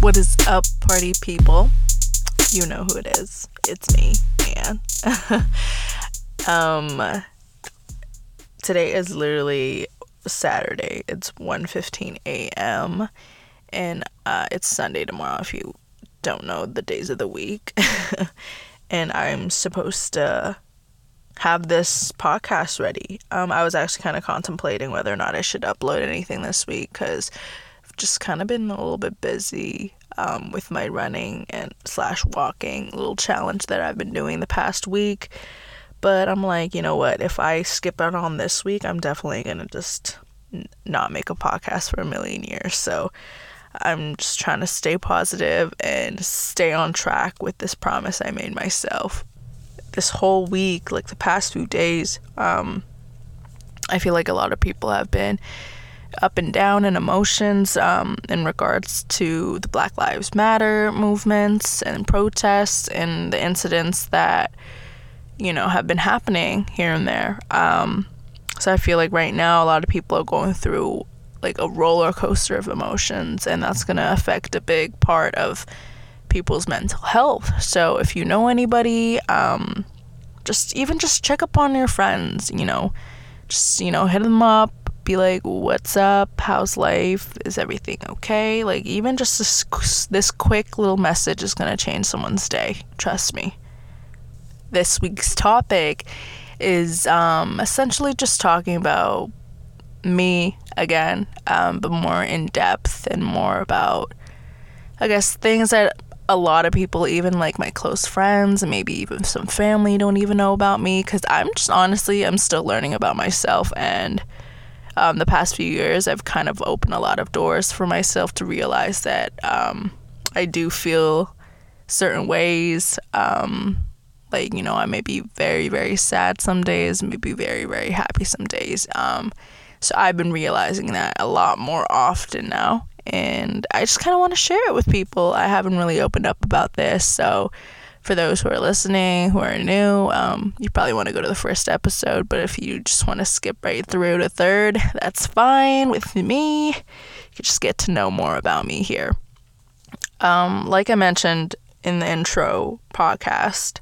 What is up, party people? You know who it is. It's me, Anne. um, today is literally Saturday. It's 1:15 a.m. and uh, it's Sunday tomorrow. If you don't know the days of the week, and I'm supposed to have this podcast ready. Um, I was actually kind of contemplating whether or not I should upload anything this week because just kind of been a little bit busy um, with my running and slash walking little challenge that I've been doing the past week. But I'm like, you know what? If I skip out on this week, I'm definitely gonna just n- not make a podcast for a million years. So I'm just trying to stay positive and stay on track with this promise I made myself. This whole week, like the past few days, um, I feel like a lot of people have been up and down in emotions um, in regards to the Black Lives Matter movements and protests and the incidents that, you know, have been happening here and there. Um, so I feel like right now a lot of people are going through like a roller coaster of emotions, and that's going to affect a big part of people's mental health. So if you know anybody, um, just even just check up on your friends, you know, just, you know, hit them up, be like, what's up? How's life? Is everything okay? Like, even just this, this quick little message is going to change someone's day. Trust me. This week's topic is um, essentially just talking about me again, um, but more in depth and more about, I guess, things that a lot of people, even like my close friends and maybe even some family, don't even know about me. Because I'm just honestly, I'm still learning about myself. And um, the past few years, I've kind of opened a lot of doors for myself to realize that um, I do feel certain ways. Um, like, you know, I may be very, very sad some days, maybe very, very happy some days. Um, so I've been realizing that a lot more often now. And I just kind of want to share it with people. I haven't really opened up about this. So for those who are listening, who are new, um, you probably want to go to the first episode. But if you just want to skip right through to third, that's fine with me. You can just get to know more about me here. Um, like I mentioned in the intro podcast,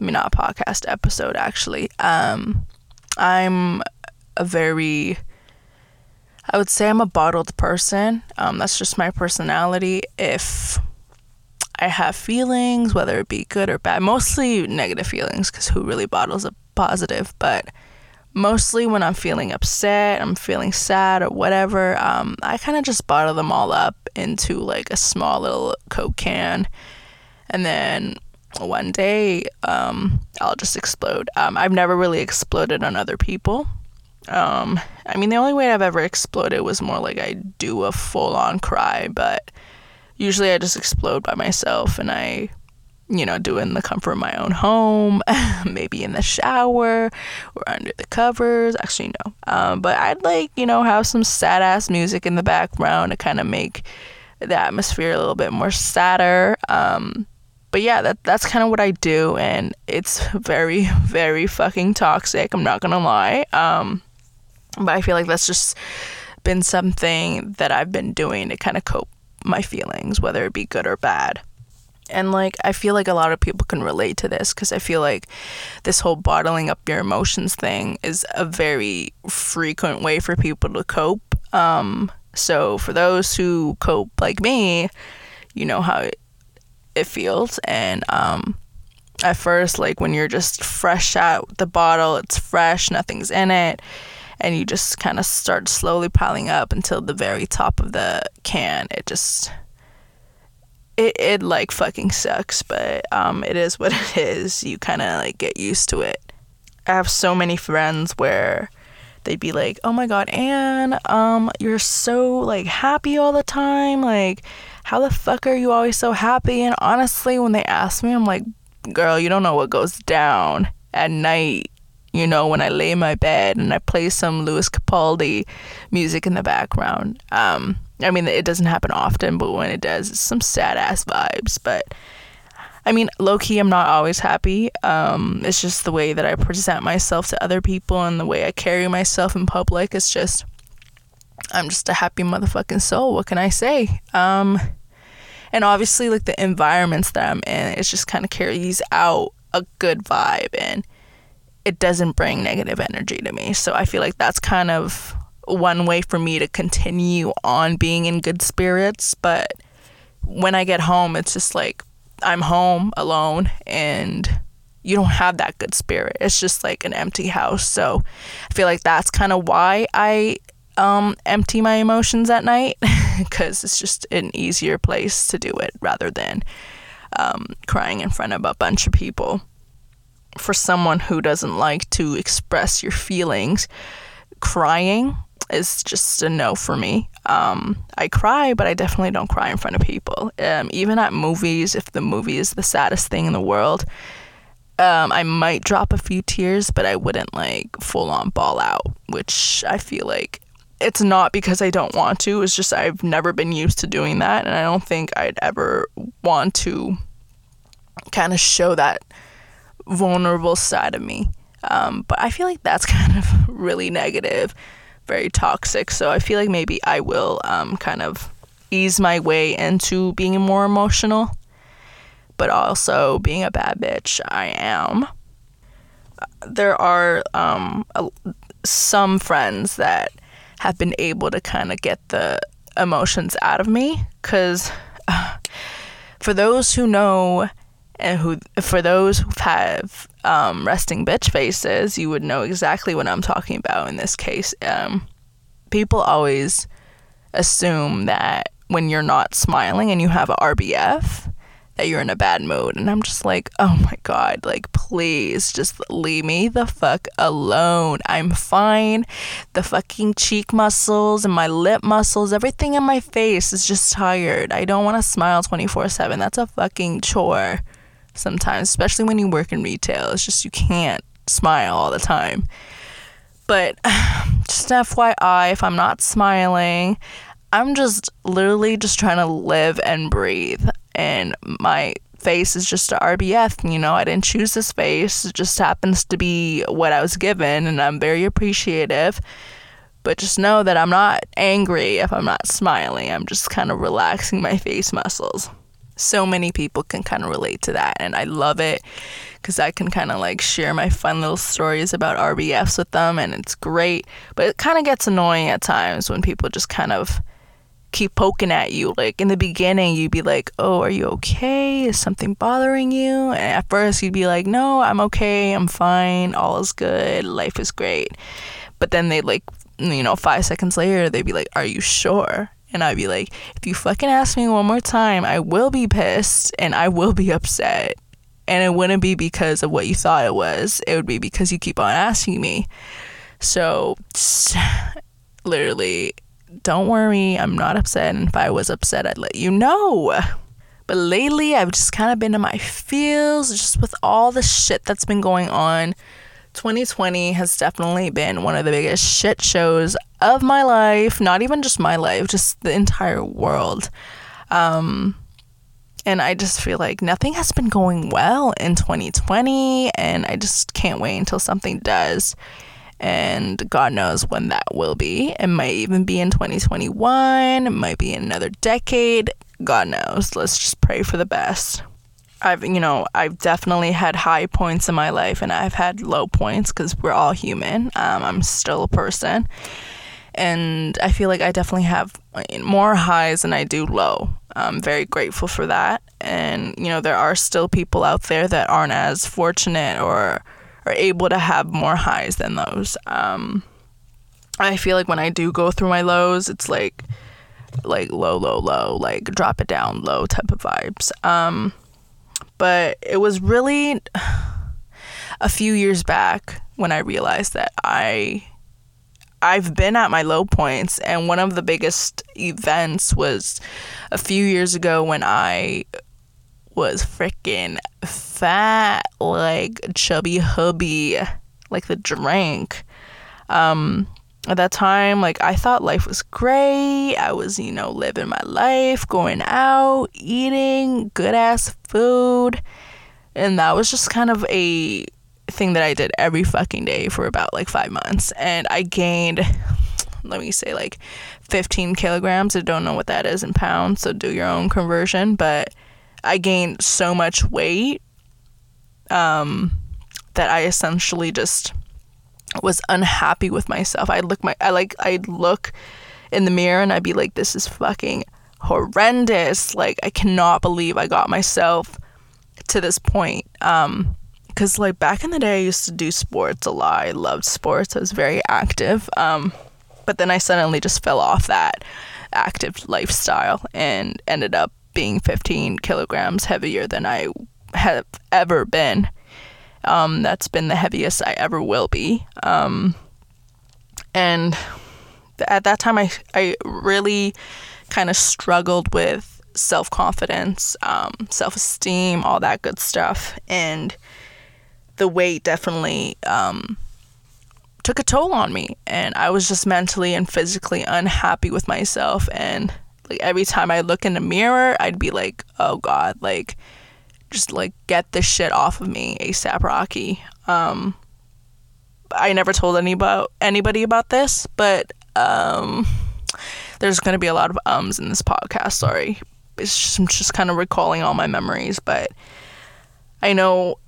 I mean, not podcast episode actually, um, I'm a very I would say I'm a bottled person. Um, that's just my personality. If I have feelings, whether it be good or bad, mostly negative feelings, because who really bottles a positive? But mostly when I'm feeling upset, I'm feeling sad or whatever, um, I kind of just bottle them all up into like a small little Coke can. And then one day, um, I'll just explode. Um, I've never really exploded on other people. Um, I mean, the only way I've ever exploded was more like I do a full on cry, but usually I just explode by myself and I, you know, do it in the comfort of my own home, maybe in the shower or under the covers. Actually, no. Um, but I'd like, you know, have some sad ass music in the background to kind of make the atmosphere a little bit more sadder. Um, but yeah, that that's kind of what I do, and it's very, very fucking toxic. I'm not gonna lie. Um, but I feel like that's just been something that I've been doing to kind of cope my feelings, whether it be good or bad. And like, I feel like a lot of people can relate to this because I feel like this whole bottling up your emotions thing is a very frequent way for people to cope. Um, so, for those who cope like me, you know how it, it feels. And um, at first, like when you're just fresh out the bottle, it's fresh, nothing's in it and you just kind of start slowly piling up until the very top of the can. It just it it like fucking sucks, but um it is what it is. You kind of like get used to it. I have so many friends where they'd be like, "Oh my god, Anne, um you're so like happy all the time. Like how the fuck are you always so happy?" And honestly, when they ask me, I'm like, "Girl, you don't know what goes down at night you know, when I lay in my bed and I play some Lewis Capaldi music in the background. Um, I mean, it doesn't happen often, but when it does, it's some sad ass vibes. But I mean, low key, I'm not always happy. Um, it's just the way that I present myself to other people and the way I carry myself in public. It's just, I'm just a happy motherfucking soul. What can I say? Um, And obviously, like the environments that I'm in, it just kind of carries out a good vibe and it doesn't bring negative energy to me. So I feel like that's kind of one way for me to continue on being in good spirits. But when I get home, it's just like I'm home alone and you don't have that good spirit. It's just like an empty house. So I feel like that's kind of why I um, empty my emotions at night because it's just an easier place to do it rather than um, crying in front of a bunch of people. For someone who doesn't like to express your feelings, crying is just a no for me. Um, I cry, but I definitely don't cry in front of people. Um, even at movies, if the movie is the saddest thing in the world, um, I might drop a few tears, but I wouldn't like full on ball out, which I feel like it's not because I don't want to. It's just I've never been used to doing that, and I don't think I'd ever want to kind of show that vulnerable side of me. Um, but I feel like that's kind of really negative, very toxic. So I feel like maybe I will um, kind of ease my way into being more emotional but also being a bad bitch, I am. There are um, some friends that have been able to kind of get the emotions out of me because uh, for those who know and who for those who have um, resting bitch faces you would know exactly what i'm talking about in this case um, people always assume that when you're not smiling and you have a rbf that you're in a bad mood. And I'm just like, oh my God, like, please just leave me the fuck alone. I'm fine. The fucking cheek muscles and my lip muscles, everything in my face is just tired. I don't want to smile 24 7. That's a fucking chore sometimes, especially when you work in retail. It's just you can't smile all the time. But just FYI, if I'm not smiling, I'm just literally just trying to live and breathe and my face is just a RBF. You know, I didn't choose this face. It just happens to be what I was given, and I'm very appreciative. But just know that I'm not angry if I'm not smiling. I'm just kind of relaxing my face muscles. So many people can kind of relate to that, and I love it because I can kind of like share my fun little stories about RBFs with them, and it's great. But it kind of gets annoying at times when people just kind of keep poking at you. Like in the beginning, you'd be like, "Oh, are you okay? Is something bothering you?" And at first, you'd be like, "No, I'm okay. I'm fine. All is good. Life is great." But then they like, you know, five seconds later, they'd be like, "Are you sure?" And I'd be like, "If you fucking ask me one more time, I will be pissed and I will be upset." And it wouldn't be because of what you thought it was. It would be because you keep on asking me. So, literally, don't worry, I'm not upset. And if I was upset, I'd let you know. But lately, I've just kind of been in my feels just with all the shit that's been going on. 2020 has definitely been one of the biggest shit shows of my life. Not even just my life, just the entire world. Um, and I just feel like nothing has been going well in 2020, and I just can't wait until something does and God knows when that will be. It might even be in 2021, it might be another decade. God knows. Let's just pray for the best. I've, you know, I've definitely had high points in my life and I've had low points because we're all human. Um, I'm still a person. And I feel like I definitely have more highs than I do low. I'm very grateful for that. And, you know, there are still people out there that aren't as fortunate or are able to have more highs than those. Um, I feel like when I do go through my lows, it's like like low, low, low, like drop it down low type of vibes. Um, but it was really a few years back when I realized that I I've been at my low points and one of the biggest events was a few years ago when I was freaking fat, like chubby hubby, like the drink. Um, at that time, like I thought life was great. I was, you know, living my life, going out, eating good ass food. And that was just kind of a thing that I did every fucking day for about like five months. And I gained let me say like 15 kilograms. I don't know what that is in pounds, so do your own conversion. But I gained so much weight um, that I essentially just was unhappy with myself. I'd look my I like I'd look in the mirror and I'd be like, this is fucking horrendous. Like I cannot believe I got myself to this point. Um, because like back in the day, I used to do sports a lot. I loved sports. I was very active. Um, but then I suddenly just fell off that active lifestyle and ended up being 15 kilograms heavier than I have ever been. Um, that's been the heaviest I ever will be. Um, and at that time, I I really kind of struggled with self confidence, um, self esteem, all that good stuff, and the weight definitely um, took a toll on me. And i was just mentally and physically unhappy with myself. And like every time i look in the mirror i'd be like oh god like just like get this shit off of me asap rocky um i never told anybody about this but um there's going to be a lot of ums in this podcast sorry it's just, I'm just kind of recalling all my memories but i know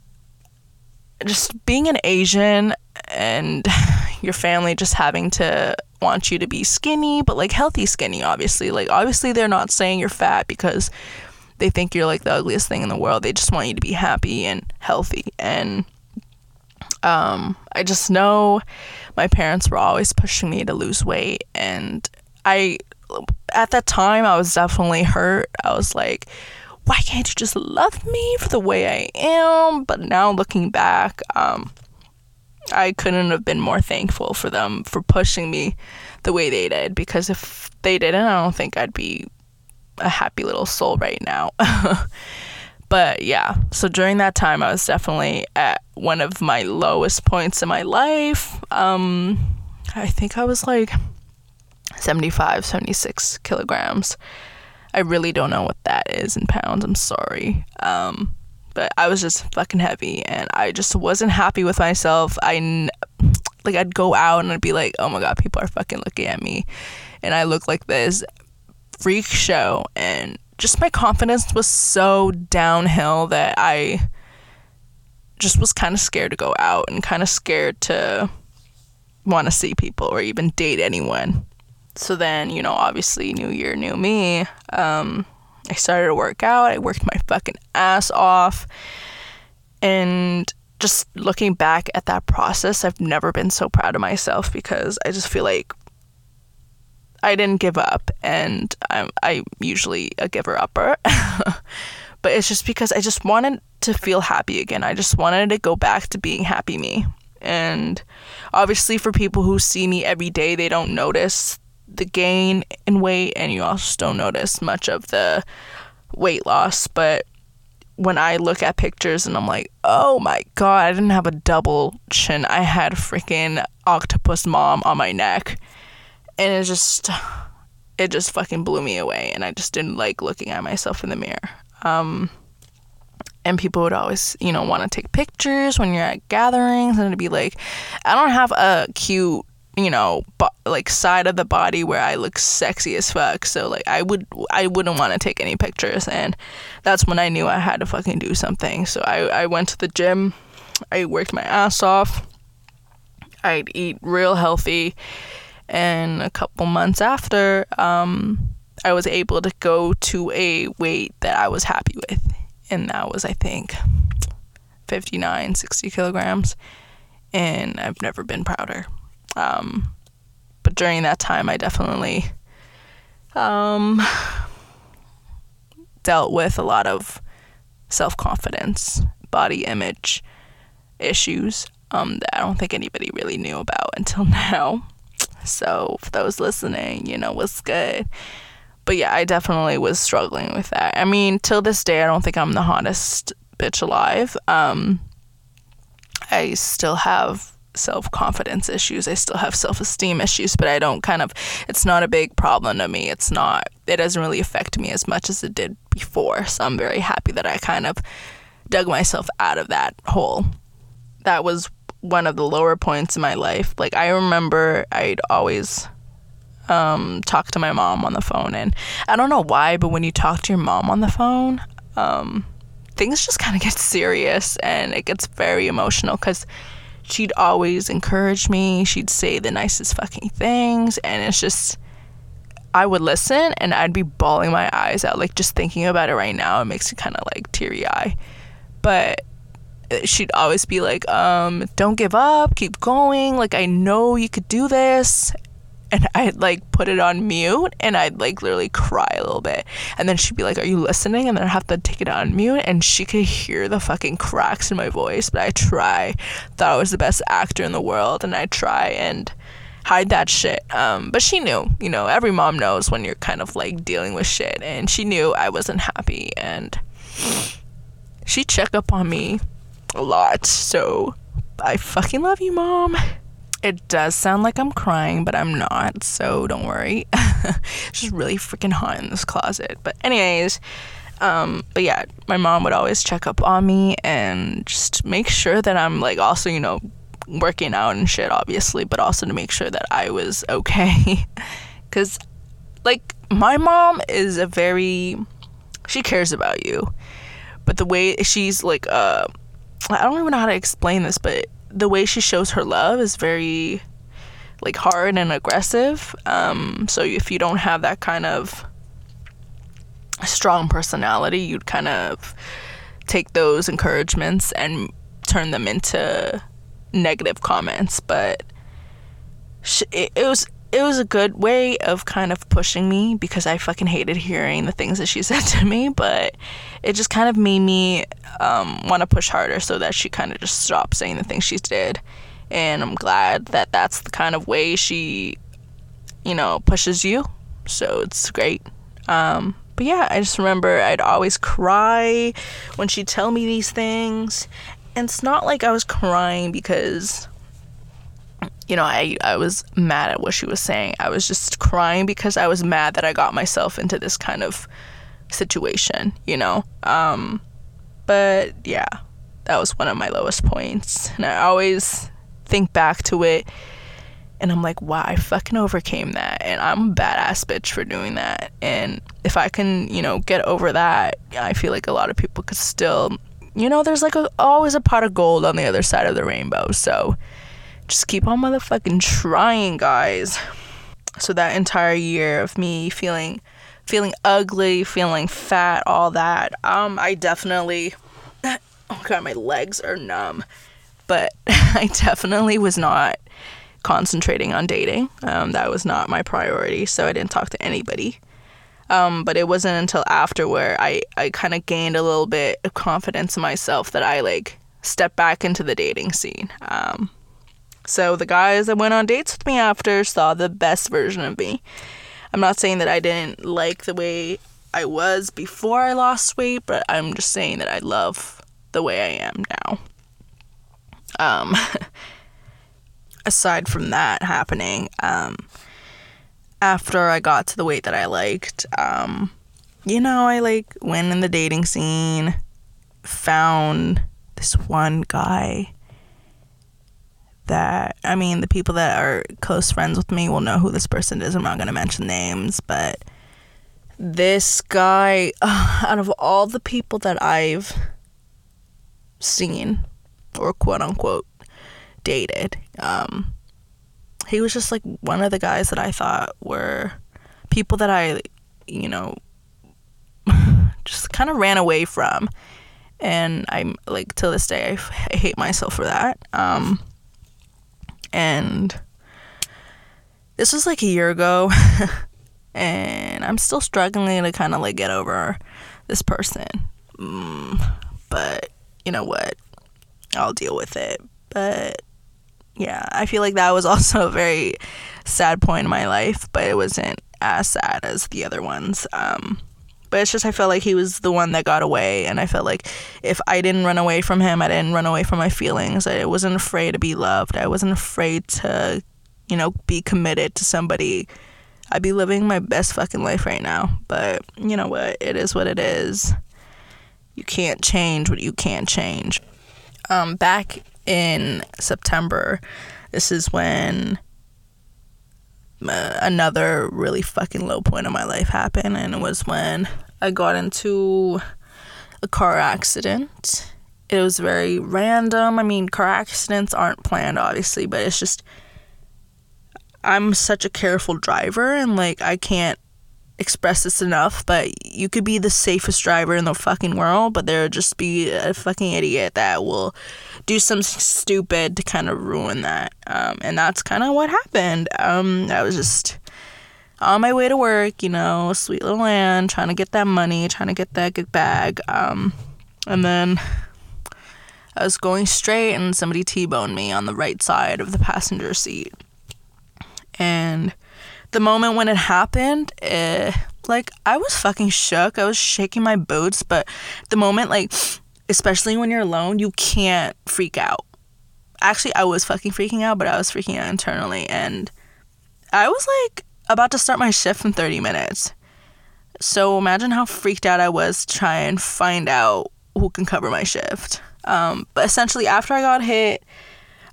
just being an Asian and your family just having to want you to be skinny, but like healthy skinny, obviously. Like, obviously, they're not saying you're fat because they think you're like the ugliest thing in the world. They just want you to be happy and healthy. And um, I just know my parents were always pushing me to lose weight. And I, at that time, I was definitely hurt. I was like, why can't you just love me for the way I am? But now looking back, um, I couldn't have been more thankful for them for pushing me the way they did because if they didn't, I don't think I'd be a happy little soul right now. but yeah, so during that time, I was definitely at one of my lowest points in my life. Um, I think I was like 75, 76 kilograms. I really don't know what that is in pounds. I'm sorry. Um, but I was just fucking heavy and I just wasn't happy with myself. I like I'd go out and I'd be like, "Oh my god, people are fucking looking at me." And I look like this freak show and just my confidence was so downhill that I just was kind of scared to go out and kind of scared to want to see people or even date anyone so then, you know, obviously, new year, new me. Um, I started to work out. I worked my fucking ass off. And just looking back at that process, I've never been so proud of myself because I just feel like I didn't give up. And I'm, I'm usually a giver upper. but it's just because I just wanted to feel happy again. I just wanted to go back to being happy me. And obviously, for people who see me every day, they don't notice the gain in weight and you also don't notice much of the weight loss. But when I look at pictures and I'm like, oh my god, I didn't have a double chin. I had freaking octopus mom on my neck. And it just it just fucking blew me away and I just didn't like looking at myself in the mirror. Um and people would always, you know, want to take pictures when you're at gatherings and it'd be like, I don't have a cute you know, bo- like side of the body where I look sexy as fuck. So like I would I wouldn't want to take any pictures and that's when I knew I had to fucking do something. So I I went to the gym. I worked my ass off. I'd eat real healthy and a couple months after um I was able to go to a weight that I was happy with and that was I think 59 60 kilograms and I've never been prouder. Um, but during that time, I definitely um, dealt with a lot of self confidence, body image issues um, that I don't think anybody really knew about until now. So, for those listening, you know, what's good. But yeah, I definitely was struggling with that. I mean, till this day, I don't think I'm the hottest bitch alive. Um, I still have self confidence issues. I still have self esteem issues, but I don't kind of, it's not a big problem to me. It's not, it doesn't really affect me as much as it did before. So I'm very happy that I kind of dug myself out of that hole. That was one of the lower points in my life. Like, I remember I'd always um, talk to my mom on the phone. And I don't know why, but when you talk to your mom on the phone, um, things just kind of get serious and it gets very emotional because she'd always encourage me. She'd say the nicest fucking things. And it's just, I would listen and I'd be bawling my eyes out. Like, just thinking about it right now, it makes me kind of like teary eye. But she'd always be like, um, don't give up, keep going. Like, I know you could do this and I'd like put it on mute and I'd like literally cry a little bit. And then she'd be like, Are you listening? And then I'd have to take it on mute and she could hear the fucking cracks in my voice. But I try, thought I was the best actor in the world, and I try and hide that shit. Um, but she knew, you know, every mom knows when you're kind of like dealing with shit. And she knew I wasn't happy and she checked up on me a lot. So I fucking love you, mom. It does sound like I'm crying, but I'm not, so don't worry. it's just really freaking hot in this closet. But, anyways, um, but yeah, my mom would always check up on me and just make sure that I'm like also, you know, working out and shit, obviously, but also to make sure that I was okay. Because, like, my mom is a very, she cares about you. But the way she's like, uh, I don't even know how to explain this, but the way she shows her love is very like hard and aggressive. Um, so if you don't have that kind of strong personality, you'd kind of take those encouragements and turn them into negative comments. But she, it, it was it was a good way of kind of pushing me because I fucking hated hearing the things that she said to me, but it just kind of made me um, want to push harder so that she kind of just stopped saying the things she did. And I'm glad that that's the kind of way she, you know, pushes you. So it's great. Um, but yeah, I just remember I'd always cry when she'd tell me these things. And it's not like I was crying because you know, I, I was mad at what she was saying. I was just crying because I was mad that I got myself into this kind of situation, you know? Um, but yeah, that was one of my lowest points. And I always think back to it and I'm like, wow, I fucking overcame that. And I'm a badass bitch for doing that. And if I can, you know, get over that, I feel like a lot of people could still, you know, there's like a, always a pot of gold on the other side of the rainbow. So, just keep on motherfucking trying, guys. So that entire year of me feeling feeling ugly, feeling fat, all that, um, I definitely oh god, my legs are numb. But I definitely was not concentrating on dating. Um, that was not my priority, so I didn't talk to anybody. Um, but it wasn't until after where I, I kind of gained a little bit of confidence in myself that I like stepped back into the dating scene. Um, so the guys that went on dates with me after saw the best version of me. I'm not saying that I didn't like the way I was before I lost weight, but I'm just saying that I love the way I am now. Um, aside from that happening, um, after I got to the weight that I liked, um, you know, I like went in the dating scene, found this one guy that I mean, the people that are close friends with me will know who this person is. I'm not going to mention names, but this guy, uh, out of all the people that I've seen or quote unquote dated, um, he was just like one of the guys that I thought were people that I, you know, just kind of ran away from. And I'm like, till this day, I, f- I hate myself for that. Um, and this was like a year ago and i'm still struggling to kind of like get over this person. Mm, but you know what? I'll deal with it. But yeah i feel like that was also a very sad point in my life but it wasn't as sad as the other ones. Um, but it's just I felt like he was the one that got away, and I felt like if I didn't run away from him, I didn't run away from my feelings. I wasn't afraid to be loved. I wasn't afraid to, you know, be committed to somebody. I'd be living my best fucking life right now. But you know what? It is what it is. You can't change what you can't change. Um, back in September, this is when another really fucking low point of my life happened, and it was when I got into a car accident. It was very random. I mean, car accidents aren't planned, obviously, but it's just I'm such a careful driver, and like I can't express this enough, but you could be the safest driver in the fucking world, but there'll just be a fucking idiot that will do something stupid to kind of ruin that. Um, and that's kind of what happened. Um, I was just on my way to work, you know, sweet little Ann, trying to get that money, trying to get that good bag. Um, and then I was going straight, and somebody T-boned me on the right side of the passenger seat. And the moment when it happened, eh, like I was fucking shook. I was shaking my boots, but the moment, like, especially when you're alone, you can't freak out. Actually, I was fucking freaking out, but I was freaking out internally, and I was like about to start my shift in 30 minutes. So imagine how freaked out I was to try and find out who can cover my shift. Um, but essentially, after I got hit,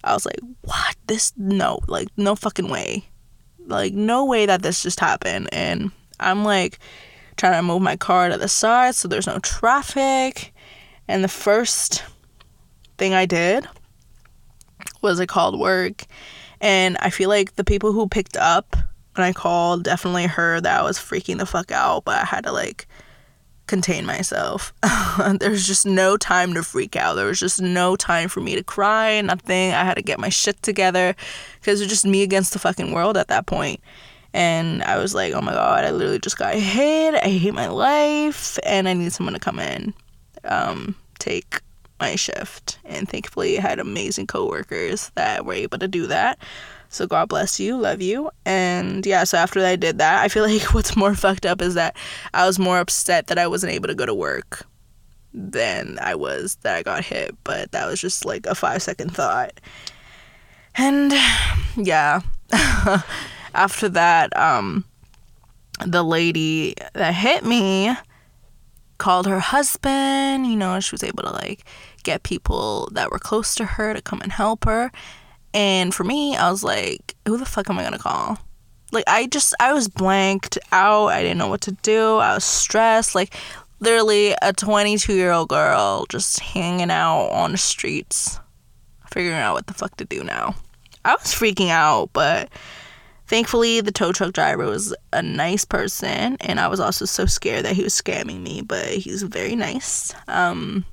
I was like, what? This, no, like, no fucking way. Like, no way that this just happened. And I'm like trying to move my car to the side so there's no traffic. And the first thing I did was I called work. And I feel like the people who picked up when I called definitely heard that I was freaking the fuck out, but I had to like contain myself. there was just no time to freak out. There was just no time for me to cry, nothing. I had to get my shit together because it was just me against the fucking world at that point. And I was like, oh my god, I literally just got hit. I hate my life, and I need someone to come in, um, take my shift. And thankfully, I had amazing coworkers that were able to do that. So God bless you, love you. And yeah, so after I did that, I feel like what's more fucked up is that I was more upset that I wasn't able to go to work than I was that I got hit. But that was just like a five second thought. And yeah, after that, um, the lady that hit me called her husband. You know, she was able to like get people that were close to her to come and help her. And for me, I was like, who the fuck am I gonna call? Like, I just, I was blanked out. I didn't know what to do. I was stressed. Like, literally a 22 year old girl just hanging out on the streets, figuring out what the fuck to do now. I was freaking out, but thankfully the tow truck driver was a nice person and i was also so scared that he was scamming me but he's very nice um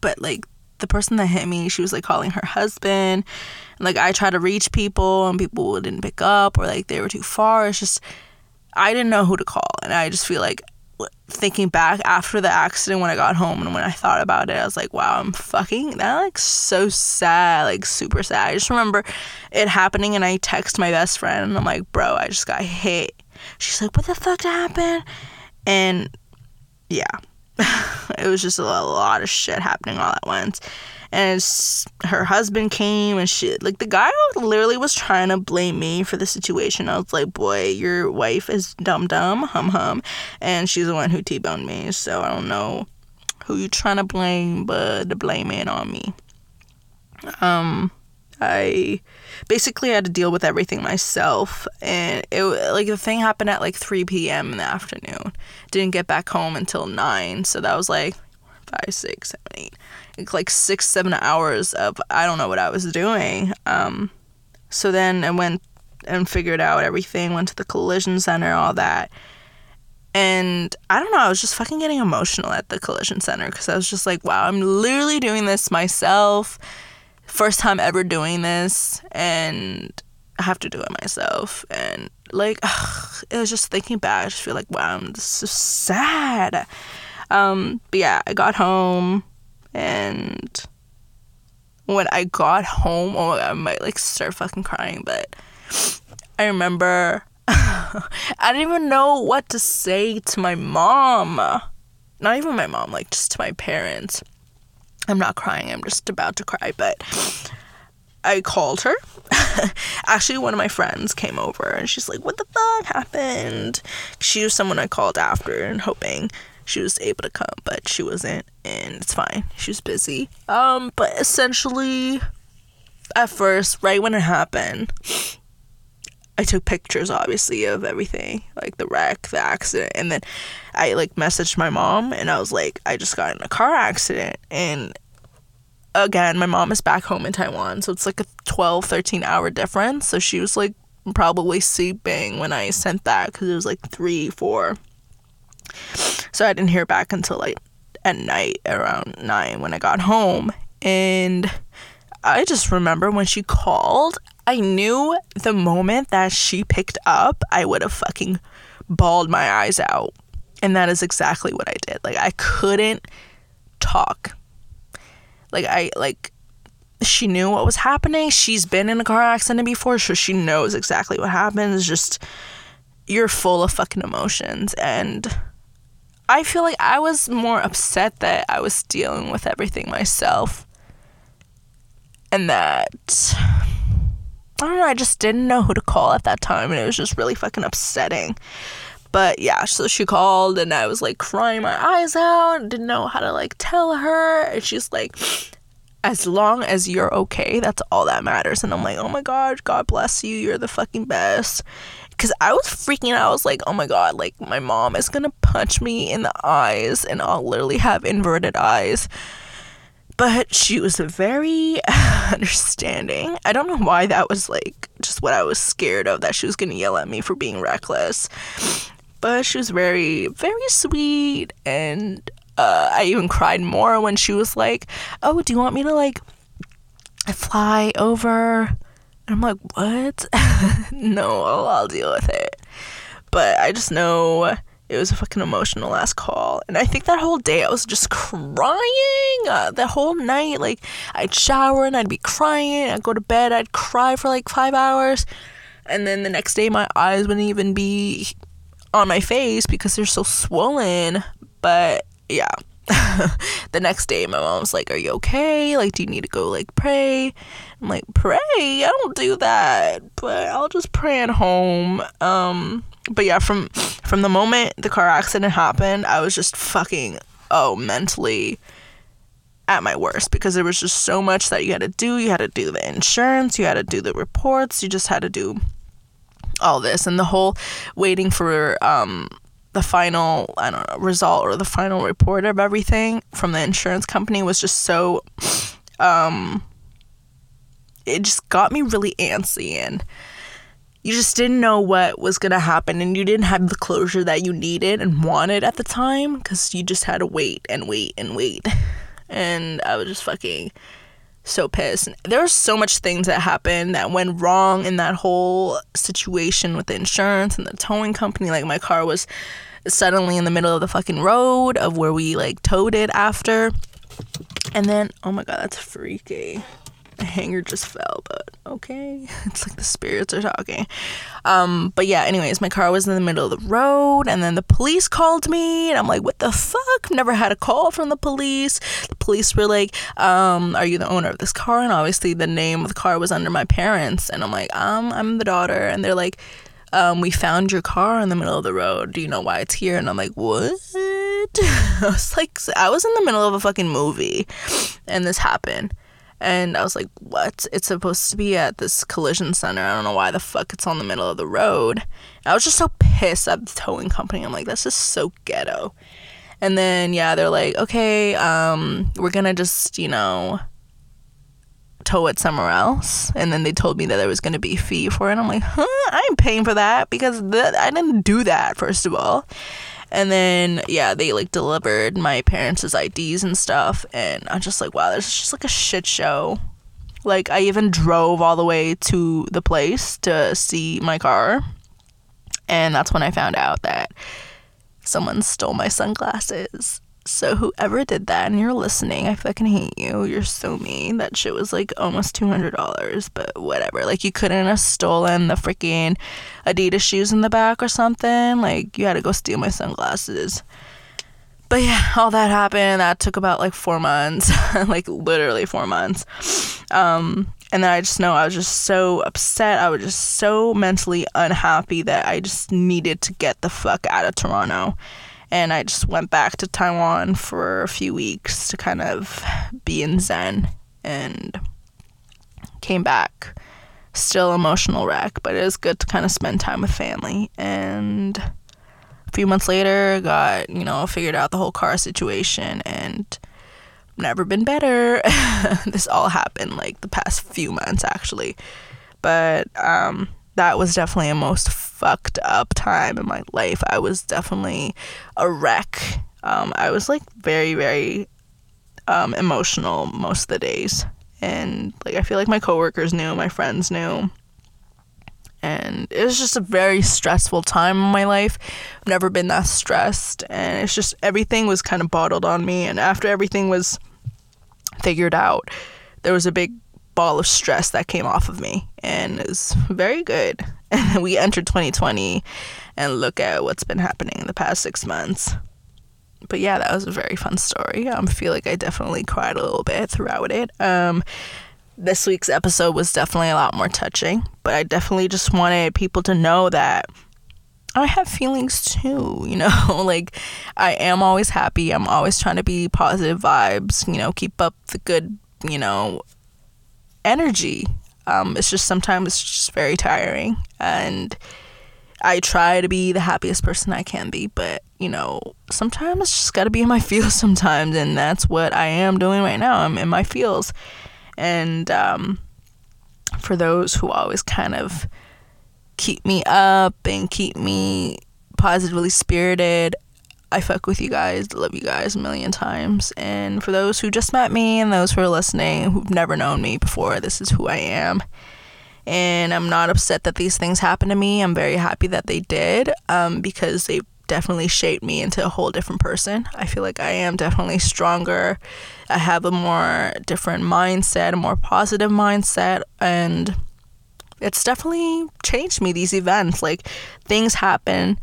but like the person that hit me, she was like calling her husband. And, like I tried to reach people and people didn't pick up or like they were too far. It's just I didn't know who to call. And I just feel like thinking back after the accident when I got home and when I thought about it, I was like, wow, I'm fucking that like so sad, like super sad. I just remember it happening and I text my best friend and I'm like, bro, I just got hit. She's like, what the fuck happened? And yeah, it was just a lot of shit happening all at once. And her husband came and shit. Like the guy literally was trying to blame me for the situation. I was like, boy, your wife is dumb dumb, hum hum, and she's the one who t-boned me. So I don't know who you trying to blame, but the blame ain't on me. Um, I basically had to deal with everything myself. And it like the thing happened at like 3 p.m in the afternoon. Didn't get back home until 9 so that was like five six seven eight like six seven hours of i don't know what i was doing. Um so then i went and figured out everything went to the collision center all that. And I don't know, I was just fucking getting emotional at the collision center because I was just like, wow, I'm literally doing this myself first time ever doing this and I have to do it myself. And like, ugh, it was just thinking back, I just feel like, wow, I'm so sad. Um, but yeah, I got home and when I got home, oh my god, I might like start fucking crying, but I remember I didn't even know what to say to my mom. Not even my mom, like just to my parents. I'm not crying, I'm just about to cry, but I called her. Actually, one of my friends came over and she's like, What the fuck happened? She was someone I called after and hoping she was able to come, but she wasn't, and it's fine. She was busy. Um, but essentially, at first, right when it happened, I took pictures obviously of everything, like the wreck, the accident, and then I like messaged my mom and I was like, I just got in a car accident and again, my mom is back home in Taiwan, so it's like a 12, 13 hour difference. So she was like probably sleeping when I sent that because it was like 3, 4. So I didn't hear back until like at night around 9 when I got home. And I just remember when she called, I knew the moment that she picked up, I would have fucking bawled my eyes out. And that is exactly what I did. Like, I couldn't talk. Like, I, like, she knew what was happening. She's been in a car accident before, so she knows exactly what happens. Just, you're full of fucking emotions. And I feel like I was more upset that I was dealing with everything myself. And that I don't know, I just didn't know who to call at that time and it was just really fucking upsetting. But yeah, so she called and I was like crying my eyes out, didn't know how to like tell her. And she's like, as long as you're okay, that's all that matters. And I'm like, oh my God, God bless you. You're the fucking best. Because I was freaking out. I was like, oh my God, like my mom is to punch me in the eyes and I'll literally have inverted eyes but she was very understanding. I don't know why that was like just what I was scared of that she was to yell at me for being reckless. But she was very, very sweet. And uh, I even cried more when she was like, Oh, do you want me to like fly over? And I'm like, What? no, I'll, I'll deal with it. But I just know it was a fucking emotional last call. And I think that whole day I was just crying. Uh, the whole night, like, I'd shower and I'd be crying. I'd go to bed, I'd cry for like five hours. And then the next day, my eyes wouldn't even be on my face because they're so swollen. But yeah. the next day, my mom was like, Are you okay? Like, do you need to go, like, pray? I'm like, Pray? I don't do that. But I'll just pray at home. Um, but yeah, from from the moment the car accident happened, I was just fucking oh mentally at my worst because there was just so much that you had to do. You had to do the insurance, you had to do the reports, you just had to do all this and the whole waiting for um the final I don't know result or the final report of everything from the insurance company was just so um it just got me really antsy and you just didn't know what was going to happen and you didn't have the closure that you needed and wanted at the time because you just had to wait and wait and wait. And I was just fucking so pissed. There were so much things that happened that went wrong in that whole situation with the insurance and the towing company. Like my car was suddenly in the middle of the fucking road of where we like towed it after. And then, oh my god, that's freaky hanger just fell, but okay. It's like the spirits are talking. Um, but yeah, anyways, my car was in the middle of the road and then the police called me and I'm like, what the fuck? Never had a call from the police. The police were like, um, are you the owner of this car? And obviously the name of the car was under my parents. And I'm like, um, I'm the daughter. And they're like, um, we found your car in the middle of the road. Do you know why it's here? And I'm like, what? I was like, I was in the middle of a fucking movie and this happened. And I was like, what? It's supposed to be at this collision center. I don't know why the fuck it's on the middle of the road. And I was just so pissed at the towing company. I'm like, that's just so ghetto. And then, yeah, they're like, okay, um, we're gonna just, you know, tow it somewhere else. And then they told me that there was gonna be a fee for it. I'm like, huh? I ain't paying for that because th- I didn't do that, first of all. And then yeah, they like delivered my parents' IDs and stuff, and I'm just like, wow, this is just like a shit show. Like I even drove all the way to the place to see my car, and that's when I found out that someone stole my sunglasses. So whoever did that and you're listening, I fucking hate you. You're so mean. That shit was like almost two hundred dollars, but whatever. Like you couldn't have stolen the freaking Adidas shoes in the back or something. Like you had to go steal my sunglasses. But yeah, all that happened. That took about like four months, like literally four months. Um, and then I just know I was just so upset. I was just so mentally unhappy that I just needed to get the fuck out of Toronto and I just went back to Taiwan for a few weeks to kind of be in Zen and came back still emotional wreck, but it was good to kind of spend time with family. And a few months later, got, you know, figured out the whole car situation and never been better. this all happened like the past few months actually. But um that was definitely a most fucked up time in my life. I was definitely a wreck. Um, I was like very, very um, emotional most of the days. And like I feel like my coworkers knew, my friends knew. And it was just a very stressful time in my life. I've never been that stressed. And it's just everything was kind of bottled on me. And after everything was figured out, there was a big ball of stress that came off of me and it's very good. And we entered 2020 and look at what's been happening in the past six months. But yeah, that was a very fun story. Um, I feel like I definitely cried a little bit throughout it. Um, this week's episode was definitely a lot more touching, but I definitely just wanted people to know that I have feelings too, you know, like I am always happy. I'm always trying to be positive vibes, you know, keep up the good, you know, energy. Um, it's just sometimes it's just very tiring, and I try to be the happiest person I can be, but you know, sometimes it's just got to be in my feels sometimes, and that's what I am doing right now. I'm in my feels, and um, for those who always kind of keep me up and keep me positively spirited, I fuck with you guys, love you guys a million times. And for those who just met me and those who are listening who've never known me before, this is who I am. And I'm not upset that these things happened to me. I'm very happy that they did um, because they definitely shaped me into a whole different person. I feel like I am definitely stronger. I have a more different mindset, a more positive mindset, and it's definitely changed me. These events, like things happen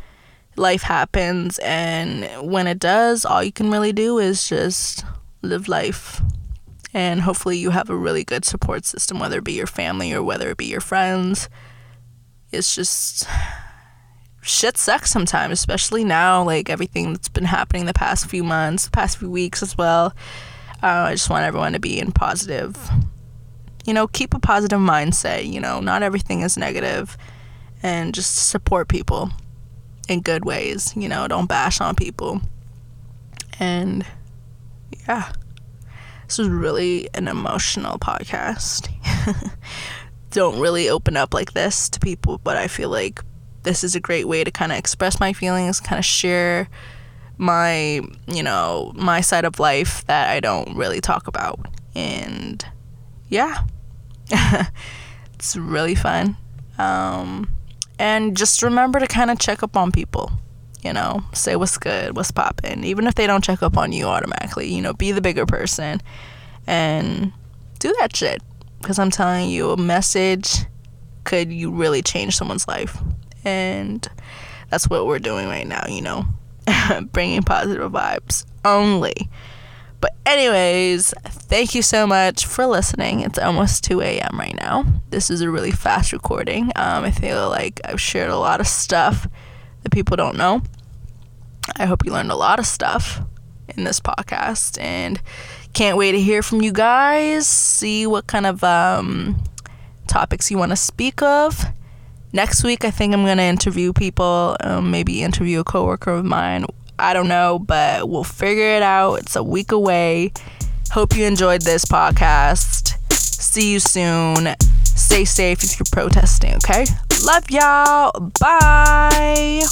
life happens and when it does all you can really do is just live life. And hopefully you have a really good support system whether it be your family or whether it be your friends. It's just shit sucks sometimes especially now like everything that's been happening the past few months the past few weeks as well. Uh, i just want everyone to be in positive you know keep a positive mindset you know not everything is negative and just support people in good ways, you know, don't bash on people. And yeah, this was really an emotional podcast. don't really open up like this to people, but I feel like this is a great way to kind of express my feelings, kind of share my, you know, my side of life that I don't really talk about. And yeah, it's really fun. Um, and just remember to kind of check up on people. You know, say what's good, what's popping. Even if they don't check up on you automatically, you know, be the bigger person and do that shit. Because I'm telling you, a message could you really change someone's life. And that's what we're doing right now, you know, bringing positive vibes only. But, anyways, thank you so much for listening. It's almost 2 a.m. right now. This is a really fast recording. Um, I feel like I've shared a lot of stuff that people don't know. I hope you learned a lot of stuff in this podcast and can't wait to hear from you guys. See what kind of um, topics you want to speak of. Next week, I think I'm going to interview people, um, maybe interview a coworker of mine I don't know, but we'll figure it out. It's a week away. Hope you enjoyed this podcast. See you soon. Stay safe if you're protesting, okay? Love y'all. Bye.